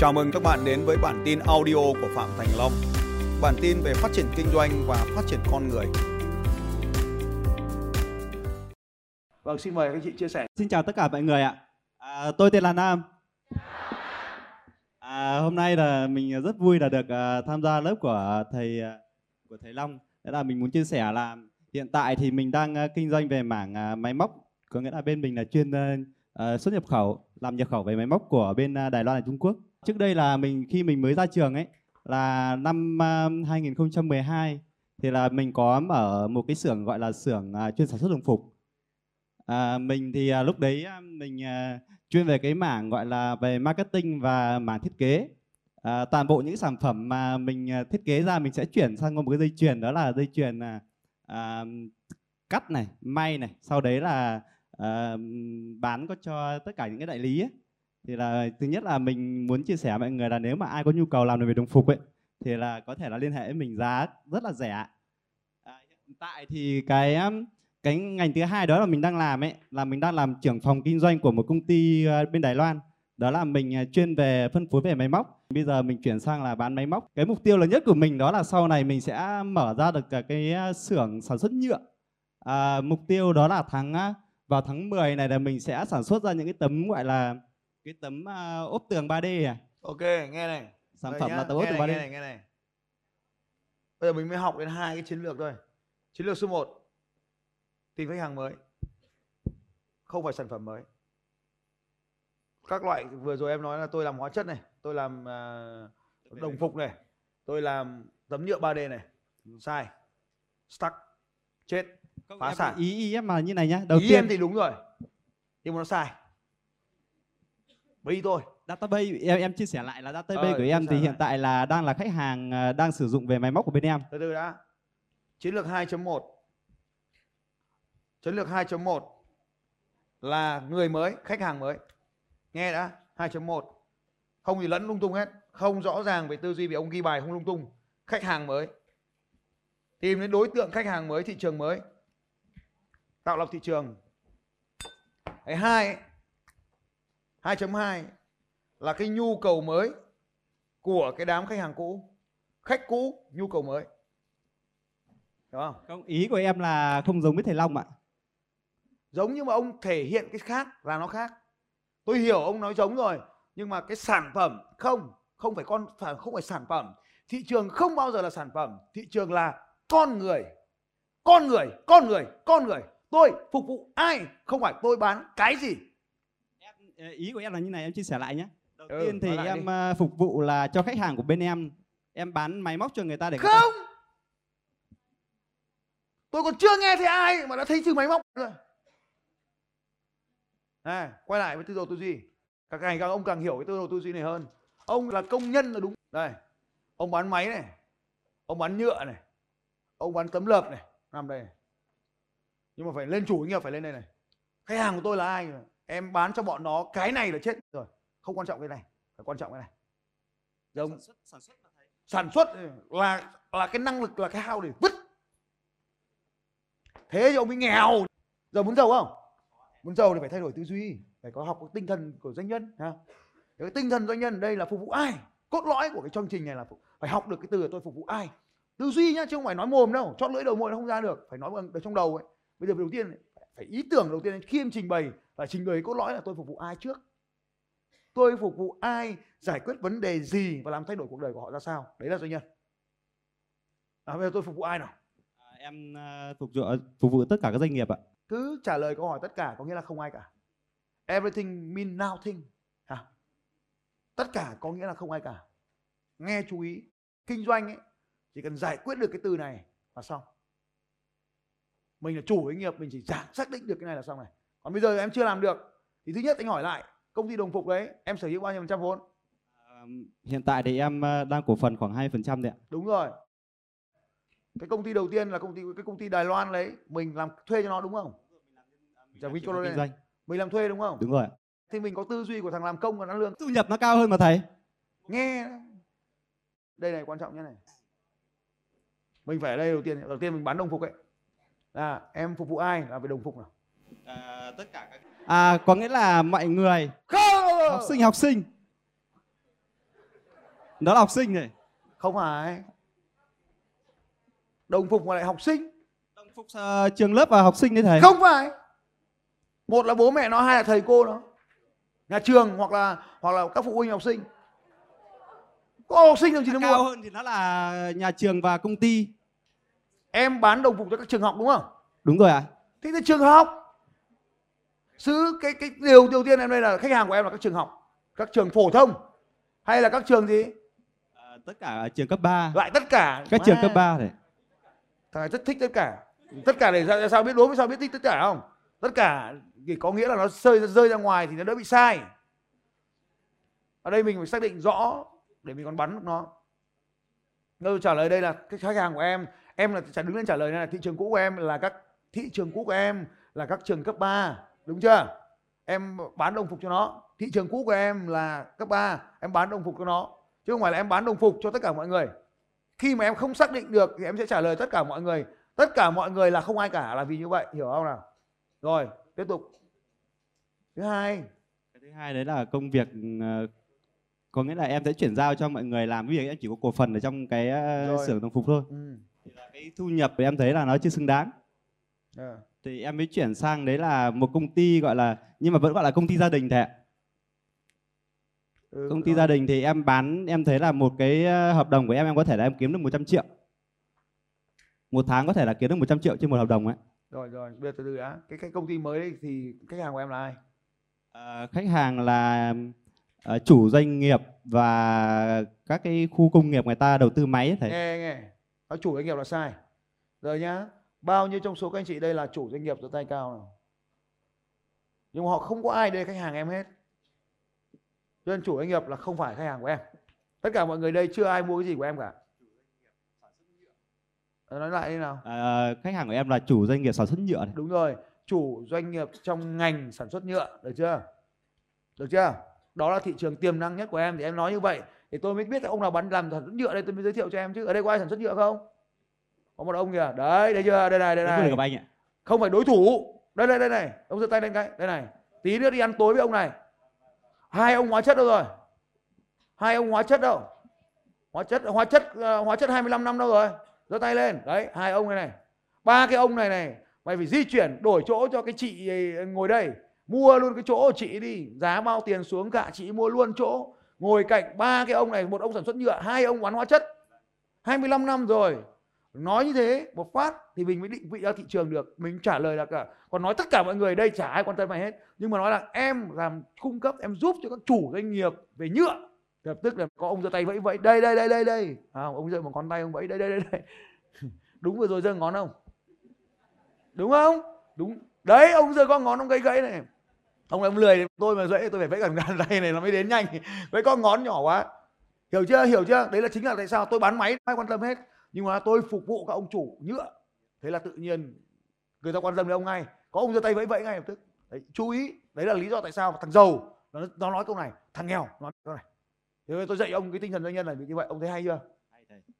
Chào mừng các bạn đến với bản tin audio của Phạm Thành Long. Bản tin về phát triển kinh doanh và phát triển con người. Vâng, xin mời các chị chia sẻ. Xin chào tất cả mọi người ạ. À, tôi tên là Nam. À, hôm nay là mình rất vui là được uh, tham gia lớp của thầy uh, của thầy Long. Đó là mình muốn chia sẻ là hiện tại thì mình đang uh, kinh doanh về mảng uh, máy móc, có nghĩa là bên mình là chuyên uh, xuất nhập khẩu, làm nhập khẩu về máy móc của bên uh, Đài Loan và Trung Quốc. Trước đây là mình khi mình mới ra trường ấy là năm ờ, uh, 2012 thì là mình có mở một cái xưởng gọi là xưởng uh, chuyên sản xuất đồng phục. À, mình thì uh, lúc đấy uh, mình uh, chuyên về cái mảng gọi là về marketing và mảng thiết kế. À, toàn bộ những sản phẩm mà mình thiết kế ra mình sẽ chuyển sang một cái dây chuyền đó là dây chuyền à, cắt này, may này, sau đấy là à, bán có cho tất cả những cái đại lý ấy thì là thứ nhất là mình muốn chia sẻ với mọi người là nếu mà ai có nhu cầu làm về đồng phục ấy thì là có thể là liên hệ với mình giá rất là rẻ. À, hiện tại thì cái um, cái ngành thứ hai đó là mình đang làm ấy là mình đang làm trưởng phòng kinh doanh của một công ty ờ, bên Đài Loan. Đó là mình ờ, chuyên về phân phối về máy móc. Bây giờ mình chuyển sang là bán máy móc. Cái mục tiêu lớn nhất của mình đó là sau này mình sẽ mở ra được cả cái ờ, xưởng sản xuất nhựa. À, mục tiêu đó là tháng vào tháng 10 này là mình sẽ sản xuất ra những cái tấm gọi là cái tấm uh, ốp tường 3D à Ok, nghe này. sản Đây phẩm nhá, là tấm ốp nghe tường này, 3D nghe này, nghe này. Bây giờ mình mới học đến hai cái chiến lược thôi. Chiến lược số 1 tìm khách hàng mới. Không phải sản phẩm mới. Các loại vừa rồi em nói là tôi làm hóa chất này, tôi làm uh, đồng phục này, tôi làm tấm nhựa 3D này. Sai. Stuck. Chết. Không, phá sản. ý ý em mà như này nhá đầu Ý tiên em thì đúng rồi. Nhưng mà nó sai. Ý tôi. database em em chia sẻ lại là database Ờ, của em thì lại. hiện tại là đang là khách hàng ờ, đang sử dụng về máy móc của bên em. Từ từ đã. Chiến lược 2.1 chiến lược 2.1 là người mới khách hàng mới. Nghe đã 2.1 không gì lẫn lung tung hết. Không rõ ràng về tư duy vì ông ghi bài không lung tung. Khách hàng mới. Tìm đến đối tượng khách hàng mới thị trường mới. Tạo lập thị trường. Cái hai ấy, 2.2 là cái nhu cầu mới của cái đám khách hàng cũ. Khách cũ nhu cầu mới. Đúng không? Không ý của em là không giống với thầy Long ạ. Giống như mà ông thể hiện cái khác là nó khác. Tôi hiểu ông nói giống rồi nhưng mà cái sản phẩm không không phải con không phải sản phẩm. Thị trường không bao giờ là sản phẩm thị trường là con người. Con người con người con người. Tôi phục vụ ai? Không phải tôi bán cái gì ý của em là như này em chia sẻ lại nhé. Đầu Ừ, tiên thì em đi. ờ, phục vụ là cho khách hàng của bên em. Em bán máy móc cho người ta để người ta- không! Tôi còn chưa nghe thấy ai mà đã thấy chữ máy móc rồi à, quay lại với tư duy tư duy. Càng ngày càng ông càng hiểu cái tư duy tư duy này hơn. Ông là công nhân là đúng. Đây ông bán máy này ông bán nhựa này ông bán tấm lợp này. Nằm đây này. nhưng mà phải lên chủ nghiệp phải lên đây này. Khách hàng của tôi là ai em bán cho bọn nó cái này là chết. Rồi không quan trọng cái này phải quan trọng cái này. Giống. Sản xuất sản xuất là sản xuất là là cái năng lực là cái hao để vứt. Thế thì ông mới nghèo. Giờ muốn giàu không? Muốn giàu thì phải thay đổi tư duy phải có học cái tinh thần của doanh nhân ha. Cái tinh thần doanh nhân ở đây là phục vụ ai? Cốt lõi của cái chương trình này là phải học được cái từ tôi phục vụ ai? Tư duy nhá chứ không phải nói mồm đâu chót lưỡi đầu môi nó không ra được phải nói bằng được trong đầu ấy. Bây giờ đầu tiên phải ý tưởng đầu tiên khi em trình bày phải trình bày cốt lõi là tôi phục vụ ai trước? Tôi phục vụ ai giải quyết vấn đề gì và làm thay đổi cuộc đời của họ ra sao? Đấy là doanh nhân. À, bây giờ tôi phục vụ ai nào? À, em ờ, phục vụ phục vụ tất cả các doanh nghiệp ạ. Cứ trả lời câu hỏi tất cả có nghĩa là không ai cả. Everything mean nothing. À, tất cả có nghĩa là không ai cả. Nghe chú ý. Kinh doanh ấy chỉ cần giải quyết được cái từ này là xong mình là chủ doanh nghiệp mình chỉ giả xác định được cái này là xong này. Còn bây giờ em chưa làm được thì thứ nhất anh hỏi lại công ty đồng phục đấy em sở hữu bao nhiêu phần trăm vốn? À, hiện tại thì em ờ, đang cổ phần khoảng 2% đấy ạ. Đúng rồi. Cái công ty đầu tiên là công ty cái công ty Đài Loan đấy mình làm thuê cho nó đúng không? Dạ, Vinh cho nó kinh mình làm thuê đúng không? Đúng rồi thì mình có tư duy của thằng làm công và nó lương thu nhập nó cao hơn mà thầy. Nghe đây này quan trọng nhé này. Mình phải ở đây đầu tiên đầu tiên mình bán đồng phục ấy là em phục vụ ai? Là về đồng phục nào? À, tất cả các à có nghĩa là mọi người không! Học sinh học sinh. Đó là học sinh này. Không phải. Đồng phục mà lại học sinh. Đồng phục uh, trường lớp và học sinh đấy thầy. Không phải. Một là bố mẹ nó hai là thầy cô nó. Nhà trường hoặc là hoặc là các phụ huynh học sinh. Có học sinh làm gì nó cao mua hơn thì nó là nhà trường và công ty em bán đồng phục cho các trường học đúng không? Đúng rồi ạ. Thế thì trường học. Xứ cái cái điều đầu tiên em đây là khách hàng của em là các trường học các trường phổ thông hay là các trường gì? À, tất cả trường cấp 3 lại tất cả. Các trường cấp 3 này. Thằng này rất thích tất cả. Tất cả để sao, sao biết đúng sao biết thích tất cả không? Tất cả thì có nghĩa là nó rơi rơi ra ngoài thì nó đỡ bị sai. Ở đây mình phải xác định rõ để mình còn bắn được nó. Câu trả lời đây là cái khách hàng của em em là trả đứng lên trả lời này là thị trường cũ của em là các thị trường cũ của em là các trường cấp 3 đúng chưa? Em bán đồng phục cho nó. Thị trường cũ của em là cấp 3 em bán đồng phục cho nó. Chứ không phải là em bán đồng phục cho tất cả mọi người. Khi mà em không xác định được thì em sẽ trả lời tất cả mọi người. Tất cả mọi người là không ai cả là vì như vậy hiểu không nào? Rồi tiếp tục. Thứ hai. Cái thứ hai đấy là công việc ờ, có nghĩa là em sẽ chuyển giao cho mọi người làm dụ em chỉ có cổ phần ở trong cái ờ, Rồi. xưởng đồng phục thôi. Ừ. thì là cái thu nhập em thấy là nó chưa xứng đáng. À. thì em mới chuyển sang đấy là một công ty gọi là nhưng mà vẫn gọi là công ty gia đình ạ Ừ, công ty rồi. gia đình thì em bán em thấy là một cái ờ, hợp đồng của em em có thể là em kiếm được 100 triệu. Một tháng có thể là kiếm được 100 triệu trên một hợp đồng ấy. Rồi rồi bây giờ từ từ đã. Cái, cái công ty mới đấy thì khách hàng của em là ai? Ờ, khách hàng là ờ, chủ doanh nghiệp và các cái khu công nghiệp người ta đầu tư máy ấy, thầy. Nghe nghe nói chủ doanh nghiệp là sai. Rồi nhá bao nhiêu trong số các anh chị đây là chủ doanh nghiệp giơ tay cao nào? Nhưng mà họ không có ai đây khách hàng em hết. Cho nên chủ doanh nghiệp là không phải khách hàng của em. Tất cả mọi người đây chưa ai mua cái gì của em cả. Ờ, nói lại đi nào. Ờ, khách hàng của em là chủ doanh nghiệp sản xuất nhựa này. đúng rồi chủ doanh nghiệp trong ngành sản xuất nhựa được chưa? Được chưa? Đó là thị trường tiềm năng nhất của em. Thì em nói như vậy thì tôi mới biết là ông nào bán làm sản xuất nhựa đây tôi mới giới thiệu cho em chứ. Ở đây có ai sản xuất nhựa không? Có một ông kìa. Đấy đây chưa? Đây này đây Đấy này. anh ạ. không phải đối thủ. Đây đây đây này. Ông giơ tay lên cái. Đây này. Tí nữa đi ăn tối với ông này. Hai ông hóa chất đâu rồi? Hai ông hóa chất đâu? Hóa chất hóa chất ờ, hóa chất 25 năm đâu rồi? Giơ tay lên. Đấy hai ông này này. Ba cái ông này này mày phải di chuyển đổi chỗ cho cái chị ngồi đây. Mua luôn cái chỗ của chị đi. Giá bao tiền xuống cả chị mua luôn chỗ ngồi cạnh ba cái ông này một ông sản xuất nhựa hai ông bán hóa chất. 25 năm rồi. Nói như thế một phát thì mình mới định vị ra thị trường được. Mình trả lời là cả còn nói tất cả mọi người đây chả ai quan tâm mày hết. Nhưng mà nói là em làm cung cấp em giúp cho các chủ doanh nghiệp về nhựa. Lập tức là có ông giơ tay vẫy vẫy đây đây đây đây đây. À, ông giơ một con tay ông vẫy đây đây đây đây. Đúng vừa rồi giơ ngón không? Đúng không? Đúng. Đấy ông giơ con ngón ông gãy gãy này ông ông lười tôi mà dễ tôi phải vẫy gần gần tay này nó mới đến nhanh. Với con ngón nhỏ quá. Hiểu chưa? Hiểu chưa? Đấy là chính là tại sao tôi bán máy ai quan tâm hết. Nhưng mà tôi phục vụ các ông chủ nhựa. Thế là tự nhiên người ta quan tâm đến ông ngay. Có ông giơ tay vẫy vẫy ngay lập tức. Đấy, chú ý đấy là lý do tại sao thằng giàu nó, nó nói câu này thằng nghèo nói câu này. Thế tôi dạy ông cái tinh thần doanh nhân này như vậy ông thấy hay chưa?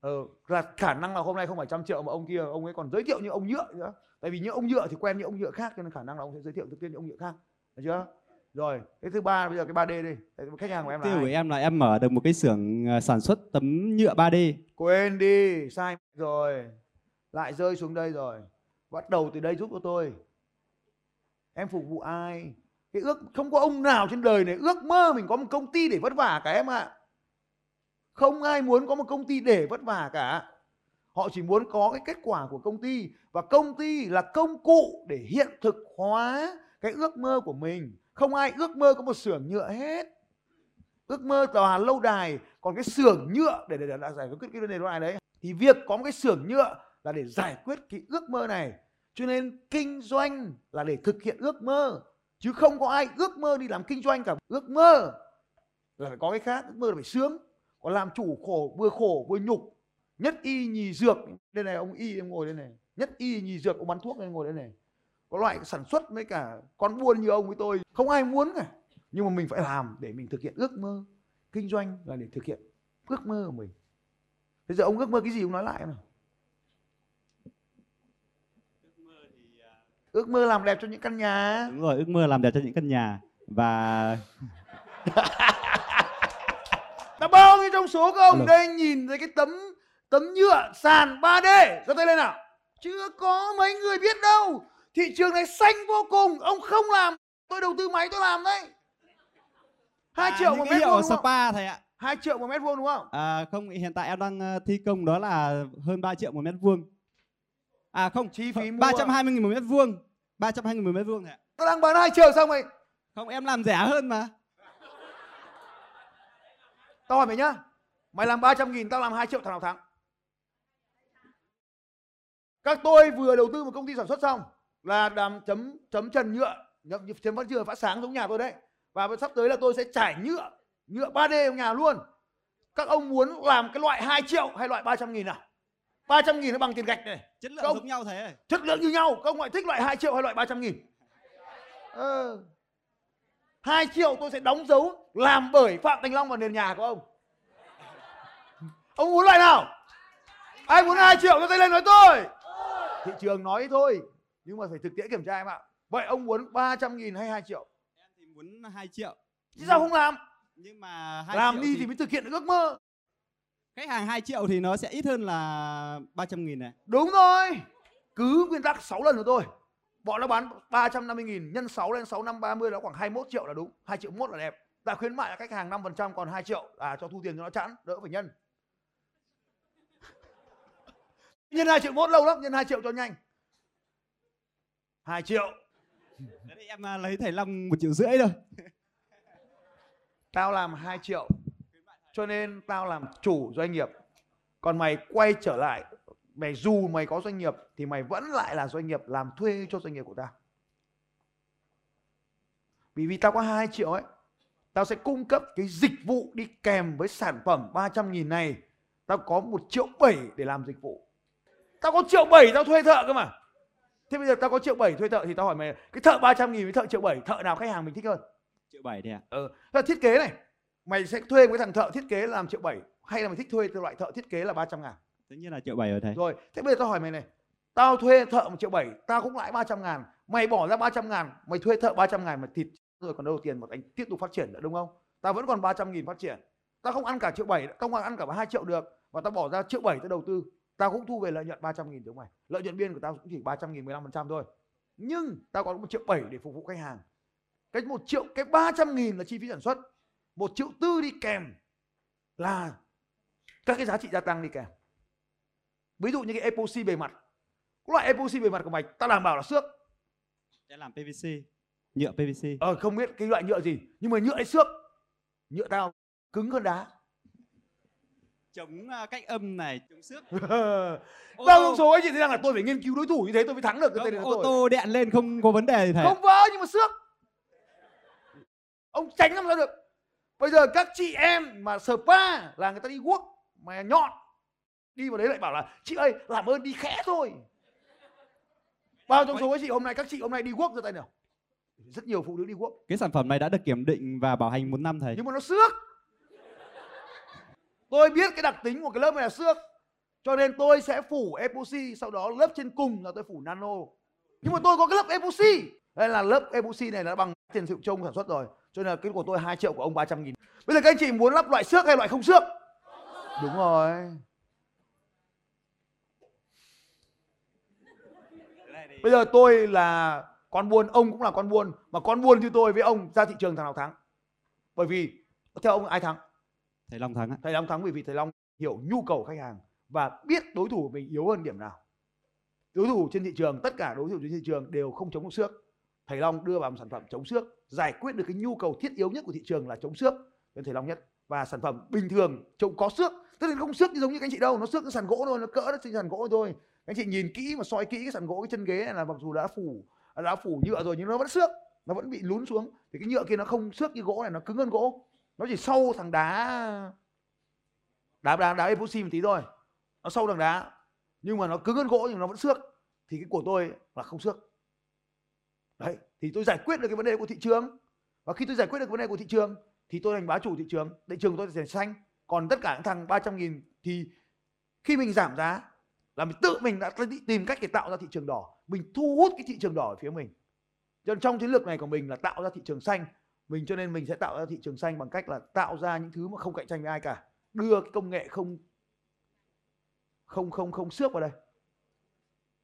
Ờ, là khả năng là hôm nay không phải trăm triệu mà ông kia ông ấy còn giới thiệu như ông nhựa nữa. Tại vì những ông nhựa thì quen những ông nhựa khác cho nên khả năng là ông sẽ giới thiệu thực tiên những ông nhựa khác được chưa? Rồi cái thứ ba bây giờ cái 3D đi. Khách hàng của em là Tiêu của em là em mở được một cái xưởng ờ, sản xuất tấm nhựa 3D. quên đi sai rồi. Lại rơi xuống đây rồi. Bắt đầu từ đây giúp cho tôi. Em phục vụ ai? Cái ước không có ông nào trên đời này ước mơ mình có một công ty để vất vả cả em ạ. Không ai muốn có một công ty để vất vả cả. Họ chỉ muốn có cái kết quả của công ty. Và công ty là công cụ để hiện thực hóa cái ước mơ của mình không ai ước mơ có một xưởng nhựa hết. Ước mơ tòa lâu đài còn cái xưởng nhựa để để, để, giải quyết cái vấn đề lâu đấy. Thì việc có một cái xưởng nhựa là để giải quyết cái ước mơ này. Cho nên kinh doanh là để thực hiện ước mơ chứ không có ai ước mơ đi làm kinh doanh cả. Ước mơ là phải có cái khác ước mơ là phải sướng còn làm chủ khổ vừa khổ vừa nhục. Nhất y nhì dược đây này ông y em ngồi đây này. Nhất y nhì dược ông bán thuốc đây ngồi đây này có loại sản xuất với cả con buôn như ông với tôi. Không ai muốn cả nhưng mà mình phải làm để mình thực hiện ước mơ kinh doanh là để thực hiện ước mơ của mình. Bây giờ ông ước mơ cái gì ông nói lại nào? Ước mơ làm đẹp cho những căn nhà Đúng rồi, ước mơ làm đẹp cho những căn nhà và là bao nhiêu trong số các ông đây nhìn thấy cái tấm tấm nhựa sàn 3D giơ tay lên nào. Chưa có mấy người biết đâu thị trường này xanh vô cùng ông không làm tôi đầu tư máy tôi làm đấy hai À, triệu một mét vuông không spa thầy ạ. hai triệu một mét vuông đúng không À, không, hiện tại em đang ờ, thi công đó là hơn 3 triệu một mét vuông. À không, Chi phí mua- 320 nghìn một mét vuông. 320 nghìn một mét vuông thầy ạ. tôi đang bán hai triệu xong rồi Không, em làm rẻ hơn mà. tao hỏi mày nhá mày làm 300 nghìn tao làm 2 triệu thằng nào thắng các tôi vừa đầu tư một công ty sản xuất xong là làm chấm chấm trần nhựa. Chấm vẫn chưa phát sáng giống nhà tôi đấy. Và sắp tới là tôi sẽ trải nhựa nhựa 3D trong nhà luôn. Các ông muốn làm cái loại 2 triệu hay loại 300 nghìn nào 300 nghìn nó bằng tiền gạch này. Chất lượng Không. giống nhau ơi. chất lượng như nhau. Các ông lại thích loại 2 triệu hay loại 300 nghìn? Ờ. 2 triệu tôi sẽ đóng dấu làm bởi Phạm Thành Long vào nền nhà của ông. Ông muốn loại nào? Ai muốn 2 triệu cho tay lên nói tôi. Thị trường nói thôi nhưng mà phải thực tiễn kiểm tra em ạ vậy ông muốn 300 nghìn hay 2 triệu Em thì muốn 2 triệu. chứ sao không làm Nhưng mà 2 làm triệu đi thì mới thực hiện được ước mơ khách hàng 2 triệu thì nó sẽ ít hơn là 300 nghìn này. Đúng rồi. Cứ nguyên tắc 6 lần của tôi. Bọn nó bán 350 nghìn nhân 6 lên 6 năm 30 là khoảng 21 triệu là đúng. 2 triệu mốt là đẹp. Ta khuyến mại là khách hàng 5% còn 2 triệu à cho thu tiền cho nó chẵn, đỡ phải nhân. nhân 2 triệu mốt lâu lắm, nhân 2 triệu cho nhanh. 2 triệu. Thì em à, lấy thầy Long 1 triệu rưỡi thôi. Tao làm 2 triệu. Cho nên tao làm chủ doanh nghiệp. Còn mày quay trở lại mày dù mày có doanh nghiệp thì mày vẫn lại là doanh nghiệp làm thuê cho doanh nghiệp của tao. Vì vì tao có 2 triệu ấy, tao sẽ cung cấp cái dịch vụ đi kèm với sản phẩm 300 nghìn này. Tao có 1 triệu 7 để làm dịch vụ. Tao có triệu 7 tao thuê thợ cơ mà. Thế bây giờ tao có triệu 7 thuê thợ thì tao hỏi mày cái thợ 300 nghìn với thợ triệu 7 thợ nào khách hàng mình thích hơn? Triệu 7 thì ạ. Ừ, là thiết kế này. Mày sẽ thuê một cái thằng thợ thiết kế làm triệu 7 hay là mày thích thuê loại thợ thiết kế là 300 ngàn? Tất nhiên là triệu 7 rồi thầy. Rồi, thế bây giờ tao hỏi mày này. Tao thuê thợ một triệu 7, tao cũng lãi 300 ngàn. Mày bỏ ra 300 ngàn, mày thuê thợ 300 ngàn mà thịt rồi còn đâu tiền mà anh tiếp tục phát triển nữa đúng không? Tao vẫn còn 300 nghìn phát triển. Tao không ăn cả triệu 7, tao không ăn cả 2 triệu được. Và tao bỏ ra triệu 7 tao đầu tư. Tao cũng thu về lợi nhuận 300 nghìn giống mày. Lợi nhuận biên của tao cũng chỉ 300 nghìn 15% thôi. Nhưng tao có 1 triệu 7 để phục vụ khách hàng. Cái 1 triệu, cái 300 nghìn là chi phí sản xuất. 1 triệu tư đi kèm là các cái giá trị gia tăng đi kèm. Ví dụ như cái epoxy bề mặt. Cái loại epoxy bề mặt của mày tao đảm bảo là xước. Em làm PVC. Nhựa PVC. Ờ không biết cái loại nhựa gì, nhưng mà nhựa ấy xước. Nhựa tao cứng hơn đá. Chống cách âm này, chống. Ô Bao nhiêu số anh chị thấy rằng là tôi phải nghiên cứu đối thủ như thế tôi mới thắng được cái tên ô tô đẹn lên không có vấn đề gì thầy. Không vỡ nhưng mà xước. Ông tránh làm sao được. Bây giờ các chị em mà spa là người ta đi guốc mà nhọn đi vào đấy lại bảo là chị ơi làm ơn đi khẽ thôi. Bao trong số các chị hôm nay các chị hôm nay đi guốc giơ tay nào. Rất nhiều phụ nữ đi guốc Cái sản phẩm này đã được kiểm định và bảo hành 1 năm thầy. nhưng mà nó xước. Tôi biết cái đặc tính của cái lớp này là xước. Cho nên tôi sẽ phủ epoxy sau đó lớp trên cùng là tôi phủ nano. Nhưng mà tôi có cái lớp epoxy. Đây là lớp epoxy này nó bằng tiền sử trông sản xuất rồi. Cho nên là cái của tôi 2 triệu của ông 300 nghìn. Bây giờ các anh chị muốn lắp loại xước hay loại không xước? Đúng rồi. Bây giờ tôi là con buôn, ông cũng là con buôn. Mà con buôn như tôi với ông ra thị trường thằng nào thắng? Bởi vì theo ông ai thắng? Thầy Long thắng ạ. Thầy Long thắng bởi vì thầy Long hiểu nhu cầu khách hàng và biết đối thủ của mình yếu hơn điểm nào. Đối thủ trên thị trường, tất cả đối thủ trên thị trường đều không chống được xước. Thầy Long đưa vào một sản phẩm chống xước, giải quyết được cái nhu cầu thiết yếu nhất của thị trường là chống xước. Nên thầy Long nhất và sản phẩm bình thường trông có xước, tức là không xước như giống như các anh chị đâu, nó xước cái sàn gỗ thôi, nó cỡ nó trên sàn gỗ thôi. Các anh chị nhìn kỹ mà soi kỹ cái sàn gỗ cái chân ghế này là mặc dù đã phủ đã phủ nhựa rồi nhưng nó vẫn xước, nó vẫn bị lún xuống. Thì cái nhựa kia nó không xước như gỗ này, nó cứng hơn gỗ. Nó chỉ sâu thằng đá. Đá đá đá epoxy một tí thôi. Nó sâu thằng đá. Nhưng mà nó cứng hơn gỗ nhưng nó vẫn xước. Thì cái của tôi là không xước. Đấy, thì tôi giải quyết được cái vấn đề của thị trường. Và khi tôi giải quyết được vấn đề của thị trường, thì tôi thành bá chủ thị trường. Thị trường của tôi sẽ xanh. Còn tất cả những thằng 300 nghìn thì khi mình giảm giá là mình tự mình đã tìm cách để tạo ra thị trường đỏ. Mình thu hút cái thị trường đỏ ở phía mình. Cho nên trong chiến lược này của mình là tạo ra thị trường xanh mình cho nên mình sẽ tạo ra thị trường xanh bằng cách là tạo ra những thứ mà không cạnh tranh với ai cả. Đưa cái công nghệ không không không không xước vào đây.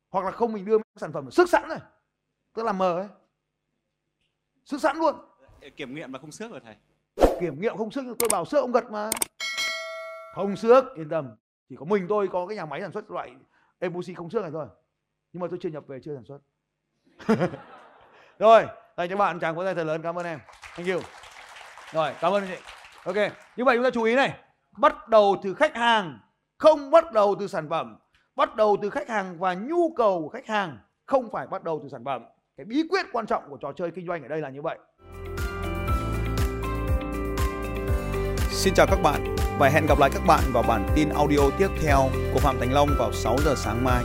Hoặc là không mình đưa sản phẩm sức sẵn này. Tức là mờ ấy. Sức sẵn luôn. Kiểm nghiệm mà không xước rồi thầy. Kiểm nghiệm không xước tôi bảo xước ông gật mà. Không xước yên tâm. Chỉ có mình tôi có cái nhà máy sản xuất loại epoxy không xước này thôi. Nhưng mà tôi chưa nhập về chưa sản xuất. Rồi đây cho bạn chàng có tay thật lớn. Cảm ơn em. Thank you. Rồi, cảm ơn anh chị. Ok, như vậy chúng ta chú ý này. Bắt đầu từ khách hàng, không bắt đầu từ sản phẩm. Bắt đầu từ khách hàng và nhu cầu của khách hàng, không phải bắt đầu từ sản phẩm. Cái bí quyết quan trọng của trò chơi kinh doanh ở đây là như vậy. Xin chào các bạn và hẹn gặp lại các bạn vào bản tin audio tiếp theo của Phạm Thành Long vào 6 giờ sáng mai.